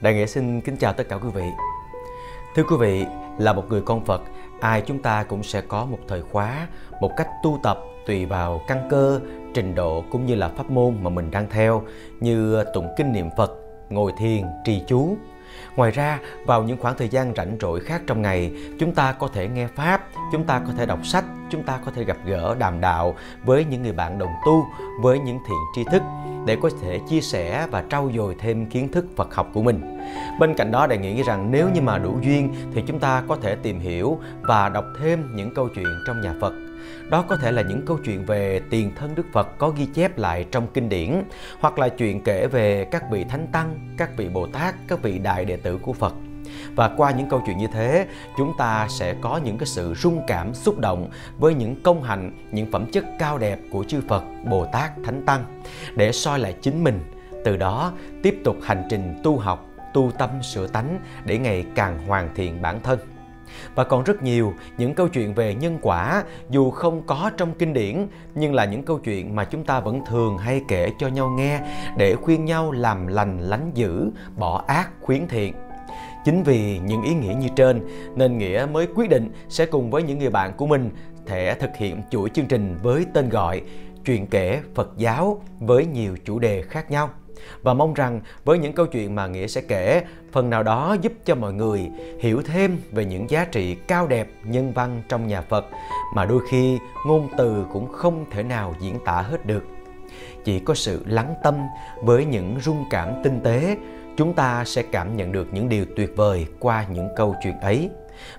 Đại Nghĩa xin kính chào tất cả quý vị. Thưa quý vị, là một người con Phật, ai chúng ta cũng sẽ có một thời khóa, một cách tu tập tùy vào căn cơ, trình độ cũng như là pháp môn mà mình đang theo như tụng kinh niệm Phật, ngồi thiền, trì chú. Ngoài ra, vào những khoảng thời gian rảnh rỗi khác trong ngày, chúng ta có thể nghe Pháp, chúng ta có thể đọc sách, chúng ta có thể gặp gỡ đàm đạo với những người bạn đồng tu, với những thiện tri thức để có thể chia sẻ và trau dồi thêm kiến thức Phật học của mình. Bên cạnh đó, đề nghị rằng nếu như mà đủ duyên thì chúng ta có thể tìm hiểu và đọc thêm những câu chuyện trong nhà Phật đó có thể là những câu chuyện về tiền thân Đức Phật có ghi chép lại trong kinh điển hoặc là chuyện kể về các vị thánh tăng, các vị Bồ Tát, các vị đại đệ tử của Phật. Và qua những câu chuyện như thế, chúng ta sẽ có những cái sự rung cảm xúc động với những công hạnh, những phẩm chất cao đẹp của chư Phật, Bồ Tát, Thánh Tăng để soi lại chính mình, từ đó tiếp tục hành trình tu học, tu tâm sửa tánh để ngày càng hoàn thiện bản thân. Và còn rất nhiều những câu chuyện về nhân quả dù không có trong kinh điển nhưng là những câu chuyện mà chúng ta vẫn thường hay kể cho nhau nghe để khuyên nhau làm lành lánh dữ, bỏ ác khuyến thiện. Chính vì những ý nghĩa như trên nên Nghĩa mới quyết định sẽ cùng với những người bạn của mình thể thực hiện chuỗi chương trình với tên gọi Chuyện kể Phật giáo với nhiều chủ đề khác nhau và mong rằng với những câu chuyện mà Nghĩa sẽ kể, phần nào đó giúp cho mọi người hiểu thêm về những giá trị cao đẹp nhân văn trong nhà Phật mà đôi khi ngôn từ cũng không thể nào diễn tả hết được. Chỉ có sự lắng tâm với những rung cảm tinh tế, chúng ta sẽ cảm nhận được những điều tuyệt vời qua những câu chuyện ấy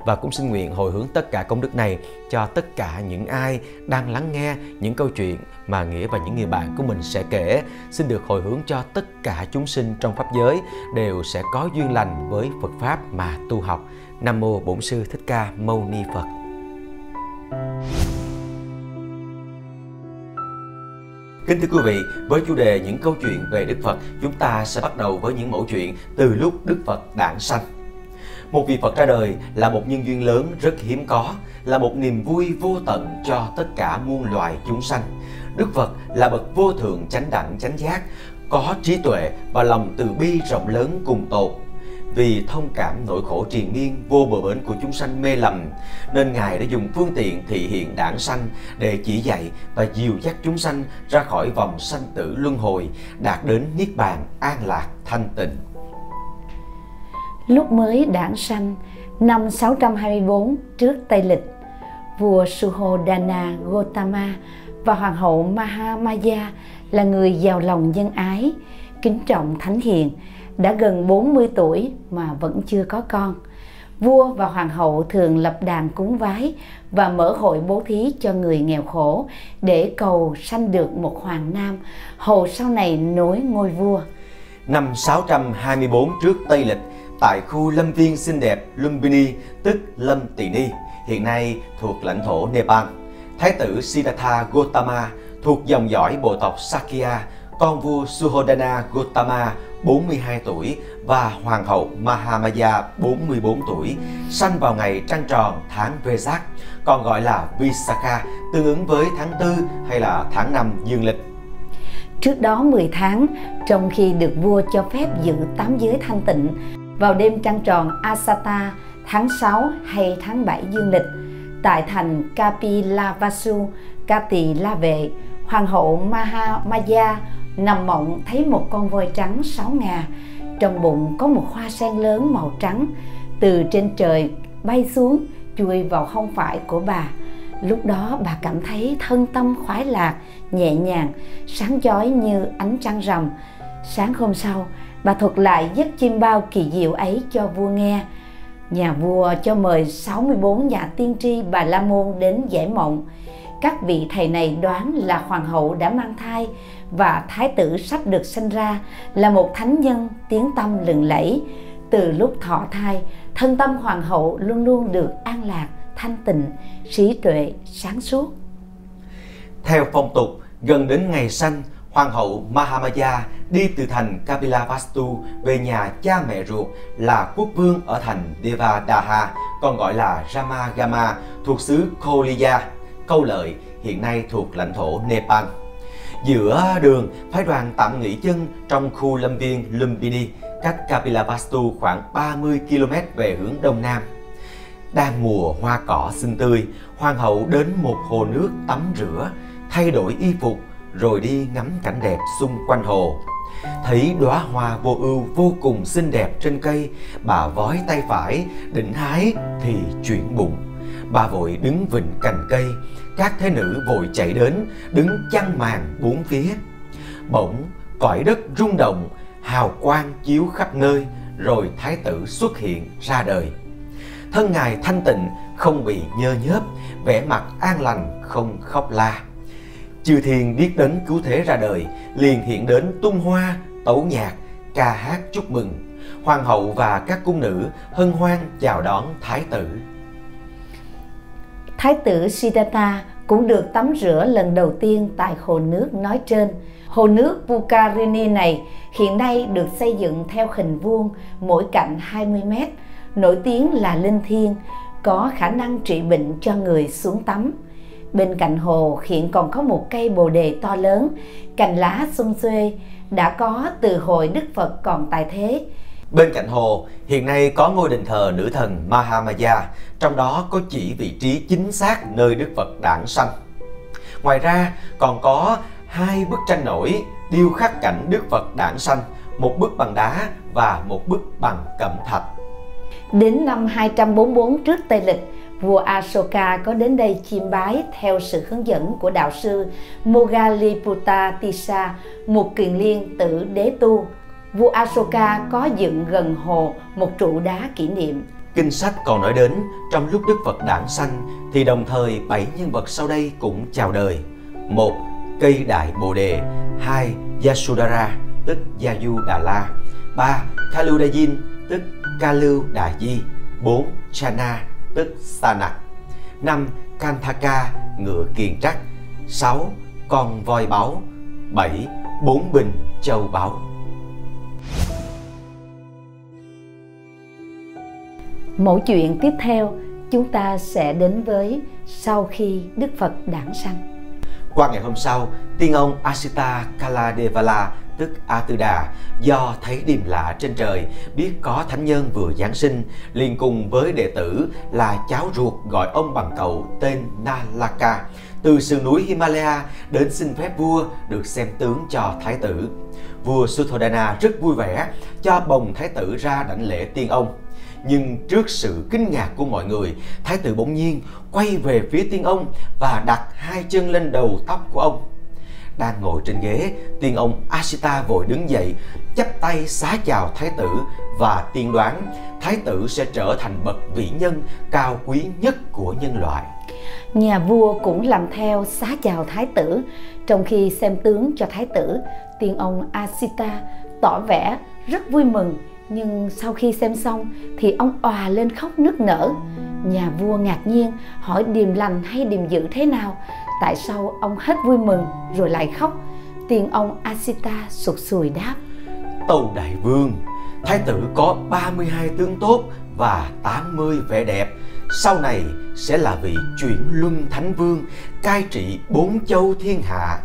và cũng xin nguyện hồi hướng tất cả công đức này cho tất cả những ai đang lắng nghe những câu chuyện mà Nghĩa và những người bạn của mình sẽ kể xin được hồi hướng cho tất cả chúng sinh trong pháp giới đều sẽ có duyên lành với Phật pháp mà tu học. Nam mô Bổn sư Thích Ca Mâu Ni Phật. Kính thưa quý vị, với chủ đề những câu chuyện về Đức Phật, chúng ta sẽ bắt đầu với những mẫu chuyện từ lúc Đức Phật đản sanh. Một vị Phật ra đời là một nhân duyên lớn rất hiếm có, là một niềm vui vô tận cho tất cả muôn loài chúng sanh. Đức Phật là bậc vô thượng chánh đẳng chánh giác, có trí tuệ và lòng từ bi rộng lớn cùng tột. Vì thông cảm nỗi khổ triền miên vô bờ bến của chúng sanh mê lầm, nên Ngài đã dùng phương tiện thị hiện đảng sanh để chỉ dạy và dìu dắt chúng sanh ra khỏi vòng sanh tử luân hồi, đạt đến niết bàn an lạc thanh tịnh. Lúc mới đảng sanh năm 624 trước Tây Lịch, vua Suhodana Gotama và hoàng hậu Mahamaya là người giàu lòng nhân ái, kính trọng thánh hiền, đã gần 40 tuổi mà vẫn chưa có con. Vua và hoàng hậu thường lập đàn cúng vái và mở hội bố thí cho người nghèo khổ để cầu sanh được một hoàng nam, hầu sau này nối ngôi vua. Năm 624 trước Tây Lịch, tại khu lâm viên xinh đẹp Lumbini tức Lâm Tỳ Ni, hiện nay thuộc lãnh thổ Nepal. Thái tử Siddhartha Gautama thuộc dòng dõi bộ tộc Sakya, con vua Suhodana Gautama 42 tuổi và hoàng hậu Mahamaya 44 tuổi, sanh vào ngày trăng tròn tháng Vesak, còn gọi là Visakha, tương ứng với tháng 4 hay là tháng 5 dương lịch. Trước đó 10 tháng, trong khi được vua cho phép giữ tám giới thanh tịnh, vào đêm trăng tròn Asata tháng 6 hay tháng 7 dương lịch tại thành Kapilavasu, Kati La Vệ, hoàng hậu Mahamaya nằm mộng thấy một con voi trắng sáu ngà, trong bụng có một hoa sen lớn màu trắng từ trên trời bay xuống chui vào hông phải của bà. Lúc đó bà cảm thấy thân tâm khoái lạc, nhẹ nhàng, sáng chói như ánh trăng rằm. Sáng hôm sau, bà thuật lại giấc chim bao kỳ diệu ấy cho vua nghe. Nhà vua cho mời 64 nhà tiên tri Bà La Môn đến giải mộng. Các vị thầy này đoán là hoàng hậu đã mang thai và thái tử sắp được sinh ra là một thánh nhân tiếng tâm lừng lẫy. Từ lúc thọ thai, thân tâm hoàng hậu luôn luôn được an lạc, thanh tịnh, trí tuệ, sáng suốt. Theo phong tục, gần đến ngày sanh, Hoàng hậu Mahamaya đi từ thành Kapilavastu về nhà cha mẹ ruột là quốc vương ở thành Devadaha, còn gọi là Ramagama, thuộc xứ Koliya, câu lợi, hiện nay thuộc lãnh thổ Nepal. Giữa đường, phái đoàn tạm nghỉ chân trong khu lâm viên Lumbini, cách Kapilavastu khoảng 30 km về hướng đông nam. Đang mùa hoa cỏ xinh tươi, hoàng hậu đến một hồ nước tắm rửa, thay đổi y phục rồi đi ngắm cảnh đẹp xung quanh hồ. Thấy đóa hoa vô ưu vô cùng xinh đẹp trên cây, bà vói tay phải, định hái thì chuyển bụng. Bà vội đứng vịnh cành cây, các thế nữ vội chạy đến, đứng chăn màn bốn phía. Bỗng, cõi đất rung động, hào quang chiếu khắp nơi, rồi thái tử xuất hiện ra đời. Thân ngài thanh tịnh, không bị nhơ nhớp, vẻ mặt an lành, không khóc la. Chư thiên biết đến cứu thế ra đời, liền hiện đến tung hoa, tấu nhạc, ca hát chúc mừng. Hoàng hậu và các cung nữ hân hoan chào đón thái tử. Thái tử Siddhartha cũng được tắm rửa lần đầu tiên tại hồ nước nói trên. Hồ nước Pukarini này hiện nay được xây dựng theo hình vuông mỗi cạnh 20 mét, nổi tiếng là linh thiêng, có khả năng trị bệnh cho người xuống tắm. Bên cạnh hồ hiện còn có một cây bồ đề to lớn, cành lá xum xuê, đã có từ hồi Đức Phật còn tại thế. Bên cạnh hồ, hiện nay có ngôi đền thờ nữ thần Mahamaya, trong đó có chỉ vị trí chính xác nơi Đức Phật đản sanh. Ngoài ra, còn có hai bức tranh nổi điêu khắc cảnh Đức Phật đản sanh, một bức bằng đá và một bức bằng cẩm thạch. Đến năm 244 trước Tây Lịch, vua Ashoka có đến đây chiêm bái theo sự hướng dẫn của đạo sư Mogaliputta Tissa, một kiền liên tử đế tu. Vua Ashoka có dựng gần hồ một trụ đá kỷ niệm. Kinh sách còn nói đến trong lúc Đức Phật đản sanh thì đồng thời bảy nhân vật sau đây cũng chào đời. Một, cây đại bồ đề. Hai, Yasudara tức Yayu Đà La. Ba, Kaludajin tức Kalu Đà Di. Bốn, Chana tức Sanak. năm Kanthaka, ngựa kiền trắc. sáu Con voi báo. bảy Bốn bình châu báu. Mỗi chuyện tiếp theo chúng ta sẽ đến với sau khi Đức Phật đản sanh. Qua ngày hôm sau, tiên ông Asita Kaladevala tức A Tư Đà do thấy điềm lạ trên trời biết có thánh nhân vừa giáng sinh liền cùng với đệ tử là cháu ruột gọi ông bằng cậu tên Nalaka từ sườn núi Himalaya đến xin phép vua được xem tướng cho thái tử. Vua Suthodana rất vui vẻ cho bồng thái tử ra đảnh lễ tiên ông. Nhưng trước sự kinh ngạc của mọi người, thái tử bỗng nhiên quay về phía tiên ông và đặt hai chân lên đầu tóc của ông đang ngồi trên ghế, tiên ông Ashita vội đứng dậy, chắp tay xá chào thái tử và tiên đoán thái tử sẽ trở thành bậc vĩ nhân cao quý nhất của nhân loại. Nhà vua cũng làm theo xá chào thái tử, trong khi xem tướng cho thái tử, tiên ông Asita tỏ vẻ rất vui mừng, nhưng sau khi xem xong thì ông òa lên khóc nức nở. Nhà vua ngạc nhiên, hỏi điềm lành hay điềm dữ thế nào. Tại sao ông hết vui mừng rồi lại khóc? Tiền ông Asita sụt sùi đáp. Tâu đại vương, Thái tử có 32 tướng tốt và 80 vẻ đẹp. Sau này sẽ là vị chuyển luân thánh vương, Cai trị bốn châu thiên hạ.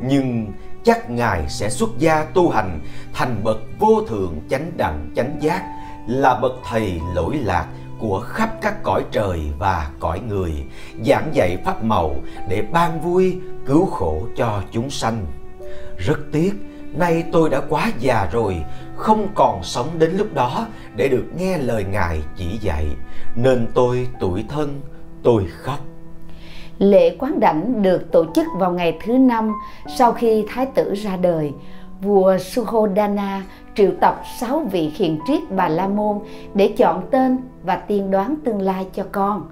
Nhưng chắc ngài sẽ xuất gia tu hành Thành bậc vô thượng chánh đẳng chánh giác Là bậc thầy lỗi lạc của khắp các cõi trời và cõi người, giảng dạy pháp màu để ban vui, cứu khổ cho chúng sanh. Rất tiếc, nay tôi đã quá già rồi, không còn sống đến lúc đó để được nghe lời Ngài chỉ dạy, nên tôi tuổi thân, tôi khóc. Lễ quán đảnh được tổ chức vào ngày thứ năm sau khi Thái tử ra đời. Vua Suhodana triệu tập sáu vị hiền triết Bà La Môn để chọn tên và tiên đoán tương lai cho con.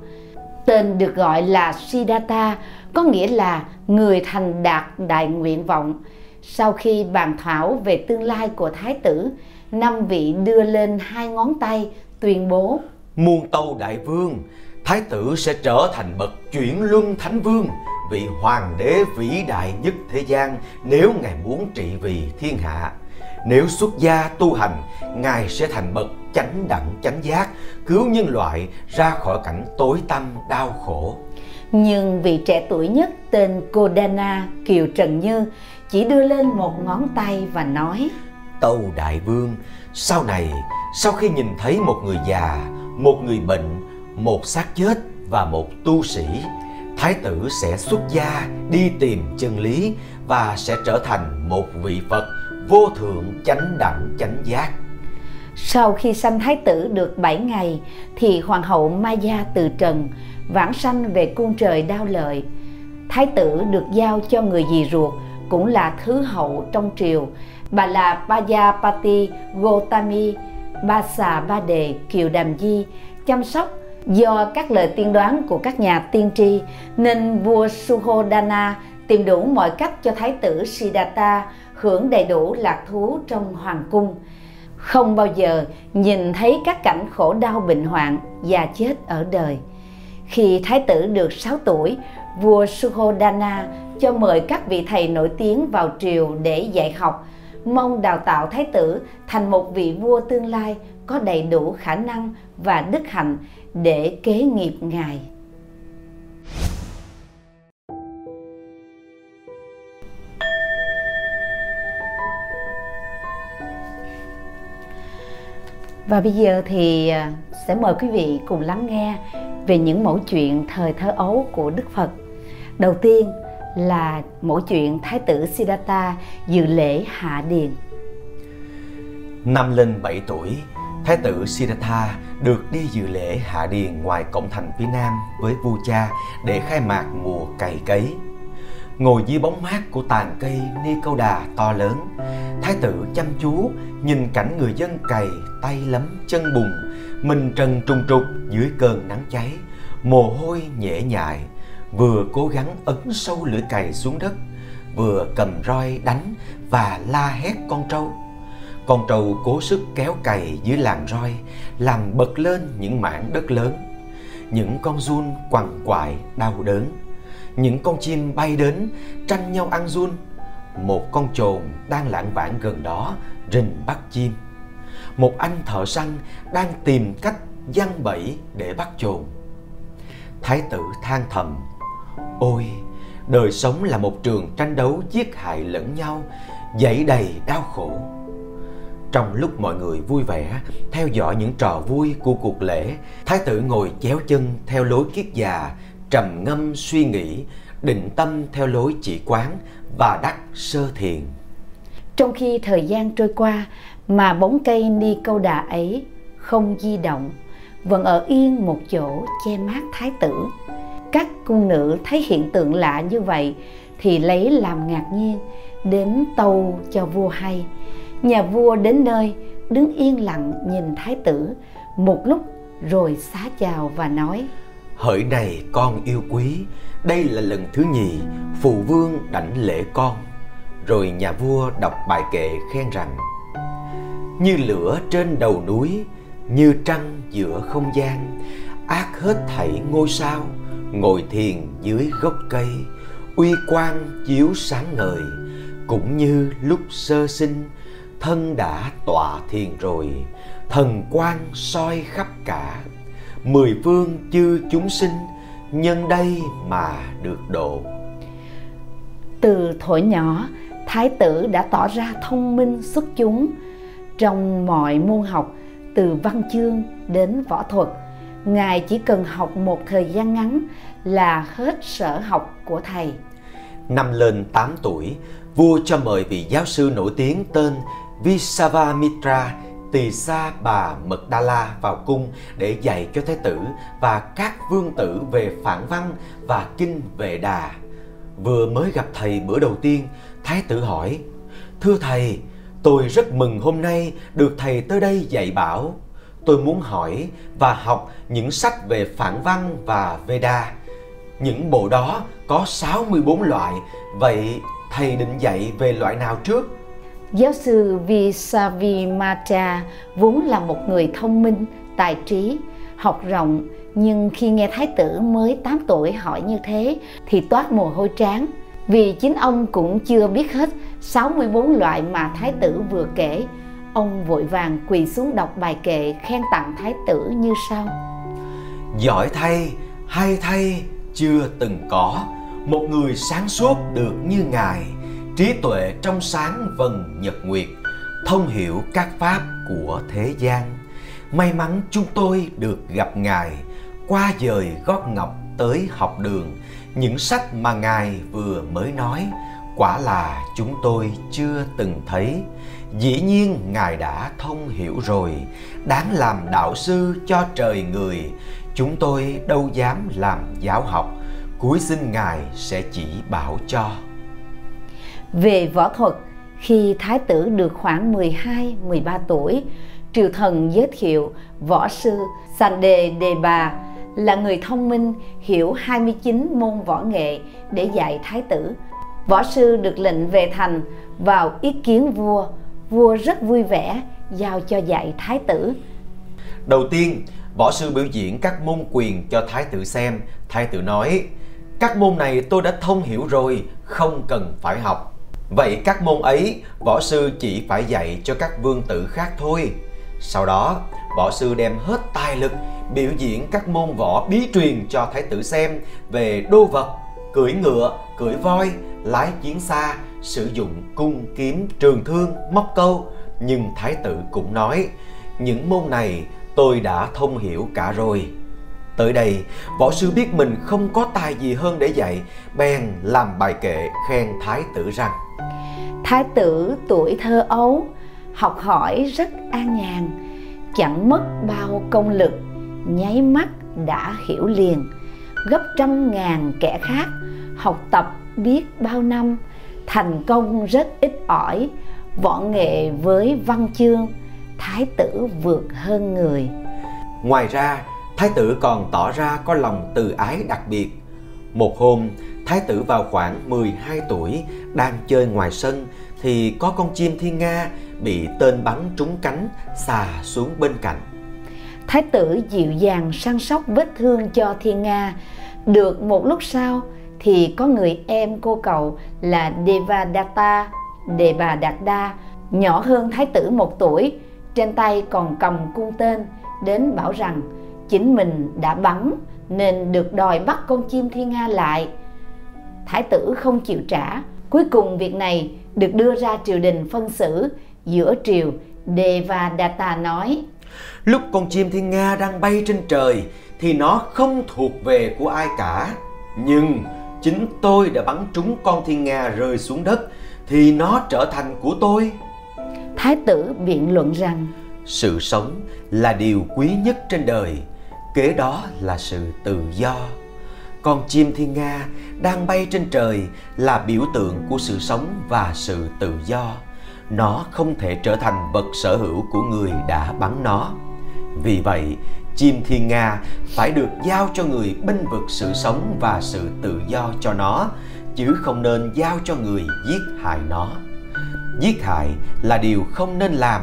Tên được gọi là Siddhartha, có nghĩa là người thành đạt đại nguyện vọng. Sau khi bàn thảo về tương lai của Thái tử, năm vị đưa lên hai ngón tay tuyên bố Muôn tâu đại vương, Thái tử sẽ trở thành bậc chuyển luân thánh vương, vị hoàng đế vĩ đại nhất thế gian nếu ngài muốn trị vì thiên hạ. Nếu xuất gia tu hành, Ngài sẽ thành bậc chánh đẳng chánh giác, cứu nhân loại ra khỏi cảnh tối tăm đau khổ. Nhưng vị trẻ tuổi nhất tên Kodana Kiều Trần Như chỉ đưa lên một ngón tay và nói Tâu Đại Vương, Sau này, sau khi nhìn thấy một người già, một người bệnh, một xác chết và một tu sĩ, thái tử sẽ xuất gia đi tìm chân lý và sẽ trở thành một vị Phật vô thượng chánh đẳng chánh giác. Sau khi sanh thái tử được 7 ngày thì hoàng hậu Maya từ trần, vãng sanh về cung trời đao lợi. Thái tử được giao cho người dì ruột cũng là thứ hậu trong triều. Bà là Pajapati Gotami Ba Xà Ba Đề Kiều Đàm Di chăm sóc do các lời tiên đoán của các nhà tiên tri, nên vua Suhodana tìm đủ mọi cách cho thái tử Siddhartha hưởng đầy đủ lạc thú trong hoàng cung. Không bao giờ nhìn thấy các cảnh khổ đau bệnh hoạn và chết ở đời. Khi thái tử được 6 tuổi, vua Suhodana cho mời các vị thầy nổi tiếng vào triều để dạy học mong đào tạo thái tử thành một vị vua tương lai có đầy đủ khả năng và đức hạnh để kế nghiệp ngài Và bây giờ thì à, sẽ mời quý vị cùng lắng nghe về những mẫu chuyện thời thơ ấu của Đức Phật. Đầu tiên là mỗi chuyện Thái tử Siddhartha dự lễ hạ điền. Năm lên 7 tuổi, Thái tử Siddhartha được đi dự lễ hạ điền ngoài cổng thành phía nam với vua cha để khai mạc mùa cày cấy. Ngồi dưới bóng mát của tàn cây ni câu đà to lớn, Thái tử chăm chú nhìn cảnh người dân cày tay lấm chân bùn, mình trần trùng trục dưới cơn nắng cháy, mồ hôi nhễ nhại, vừa cố gắng ấn sâu lưỡi cày xuống đất, vừa cầm roi đánh và la hét con trâu. Con trâu cố sức kéo cày dưới làn roi, làm bật lên những mảng đất lớn. Những con run quằn quại đau đớn. Những con chim bay đến tranh nhau ăn run. Một con chồn đang lãng vãng gần đó rình bắt chim. Một anh thợ săn đang tìm cách giăng bẫy để bắt chồn. Thái tử than thầm Ôi, đời sống là một trường tranh đấu giết hại lẫn nhau, dậy đầy đau khổ. Trong lúc mọi người vui vẻ, theo dõi những trò vui của cuộc lễ, thái tử ngồi chéo chân theo lối kiết già, trầm ngâm suy nghĩ, định tâm theo lối chỉ quán và đắc sơ thiền. Trong khi thời gian trôi qua mà bóng cây ni câu đà ấy không di động, vẫn ở yên một chỗ che mát thái tử các cung nữ thấy hiện tượng lạ như vậy thì lấy làm ngạc nhiên, đến tâu cho vua hay. Nhà vua đến nơi, đứng yên lặng nhìn thái tử, một lúc rồi xá chào và nói, hỡi này, con yêu quý, đây là lần thứ nhì phụ vương đảnh lễ con. Rồi nhà vua đọc bài kệ khen rằng, như lửa trên đầu núi, như trăng giữa không gian, ác hết thảy ngôi sao ngồi thiền dưới gốc cây, uy quang chiếu sáng ngời. Cũng như lúc sơ sinh, thân đã tọa thiền rồi, thần quang soi khắp cả. Mười phương chư chúng sinh, nhân đây mà được độ. Từ thuở nhỏ, thái tử đã tỏ ra thông minh xuất chúng. Trong mọi môn học, từ văn chương đến võ thuật ngài chỉ cần học một thời gian ngắn là hết sở học của thầy năm lên 8 tuổi vua cho mời vị giáo sư nổi tiếng tên Visavamitra tỳ sa bà Mật Đa La vào cung để dạy cho thái tử và các vương tử về phản văn và kinh về đà. Vừa mới gặp thầy bữa đầu tiên, thái tử hỏi: "Thưa thầy, tôi rất mừng hôm nay được thầy tới đây dạy bảo tôi muốn hỏi và học những sách về phản văn và Veda. Những bộ đó có 64 loại, vậy thầy định dạy về loại nào trước? Giáo sư Visavimata vốn là một người thông minh, tài trí, học rộng, nhưng khi nghe Thái tử mới 8 tuổi hỏi như thế thì toát mồ hôi trán vì chính ông cũng chưa biết hết 64 loại mà Thái tử vừa kể ông vội vàng quỳ xuống đọc bài kệ khen tặng thái tử như sau giỏi thay, hay thay, chưa từng có một người sáng suốt được như ngài, trí tuệ trong sáng vần nhật nguyệt, thông hiểu các pháp của thế gian. May mắn chúng tôi được gặp Ngài, qua dời gót ngọc tới học đường. Những sách mà Ngài vừa mới nói, quả là chúng tôi chưa từng thấy. Dĩ nhiên Ngài đã thông hiểu rồi, đáng làm đạo sư cho trời người. Chúng tôi đâu dám làm giáo học, cuối xin Ngài sẽ chỉ bảo cho. Về võ thuật, khi Thái tử được khoảng 12-13 tuổi, triều thần giới thiệu võ sư Sande Đề Bà là người thông minh hiểu 29 môn võ nghệ để dạy Thái tử. Võ sư được lệnh về thành vào ý kiến vua. Vua rất vui vẻ giao cho dạy Thái tử. Đầu tiên, võ sư biểu diễn các môn quyền cho Thái tử xem. Thái tử nói, các môn này tôi đã thông hiểu rồi, không cần phải học. Vậy các môn ấy, võ sư chỉ phải dạy cho các vương tử khác thôi. Sau đó, võ sư đem hết tài lực biểu diễn các môn võ bí truyền cho thái tử xem về đô vật, cưỡi ngựa, cưỡi voi, lái chiến xa, sử dụng cung kiếm, trường thương, móc câu. Nhưng thái tử cũng nói, những môn này tôi đã thông hiểu cả rồi. Tới đây, võ sư biết mình không có tài gì hơn để dạy, bèn làm bài kệ khen thái tử rằng Thái tử tuổi thơ ấu, học hỏi rất an nhàn, chẳng mất bao công lực, nháy mắt đã hiểu liền. Gấp trăm ngàn kẻ khác, học tập biết bao năm, thành công rất ít ỏi, võ nghệ với văn chương, thái tử vượt hơn người. Ngoài ra, thái tử còn tỏ ra có lòng từ ái đặc biệt. Một hôm, thái tử vào khoảng 12 tuổi, đang chơi ngoài sân thì có con chim thiên nga bị tên bắn trúng cánh xà xuống bên cạnh. Thái tử dịu dàng săn sóc vết thương cho thiên nga. Được một lúc sau thì có người em cô cậu là Devadatta, Đề bà Đạt Đa, nhỏ hơn thái tử một tuổi, trên tay còn cầm cung tên, đến bảo rằng chính mình đã bắn nên được đòi bắt con chim thiên nga lại. Thái tử không chịu trả, cuối cùng việc này được đưa ra triều đình phân xử giữa triều Devadatta nói Lúc con chim thiên nga đang bay trên trời thì nó không thuộc về của ai cả. Nhưng chính tôi đã bắn trúng con thiên nga rơi xuống đất thì nó trở thành của tôi. Thái tử biện luận rằng Sự sống là điều quý nhất trên đời, kế đó là sự tự do. Con chim thiên nga đang bay trên trời là biểu tượng của sự sống và sự tự do. Nó không thể trở thành vật sở hữu của người đã bắn nó. Vì vậy, chim thiên nga phải được giao cho người binh vực sự sống và sự tự do cho nó, chứ không nên giao cho người giết hại nó. Giết hại là điều không nên làm.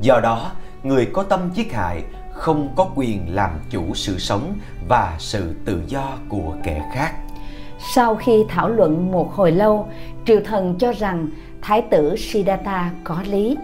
Do đó, người có tâm giết hại không có quyền làm chủ sự sống và sự tự do của kẻ khác. Sau khi thảo luận một hồi lâu, triều thần cho rằng thái tử Siddhartha có lý.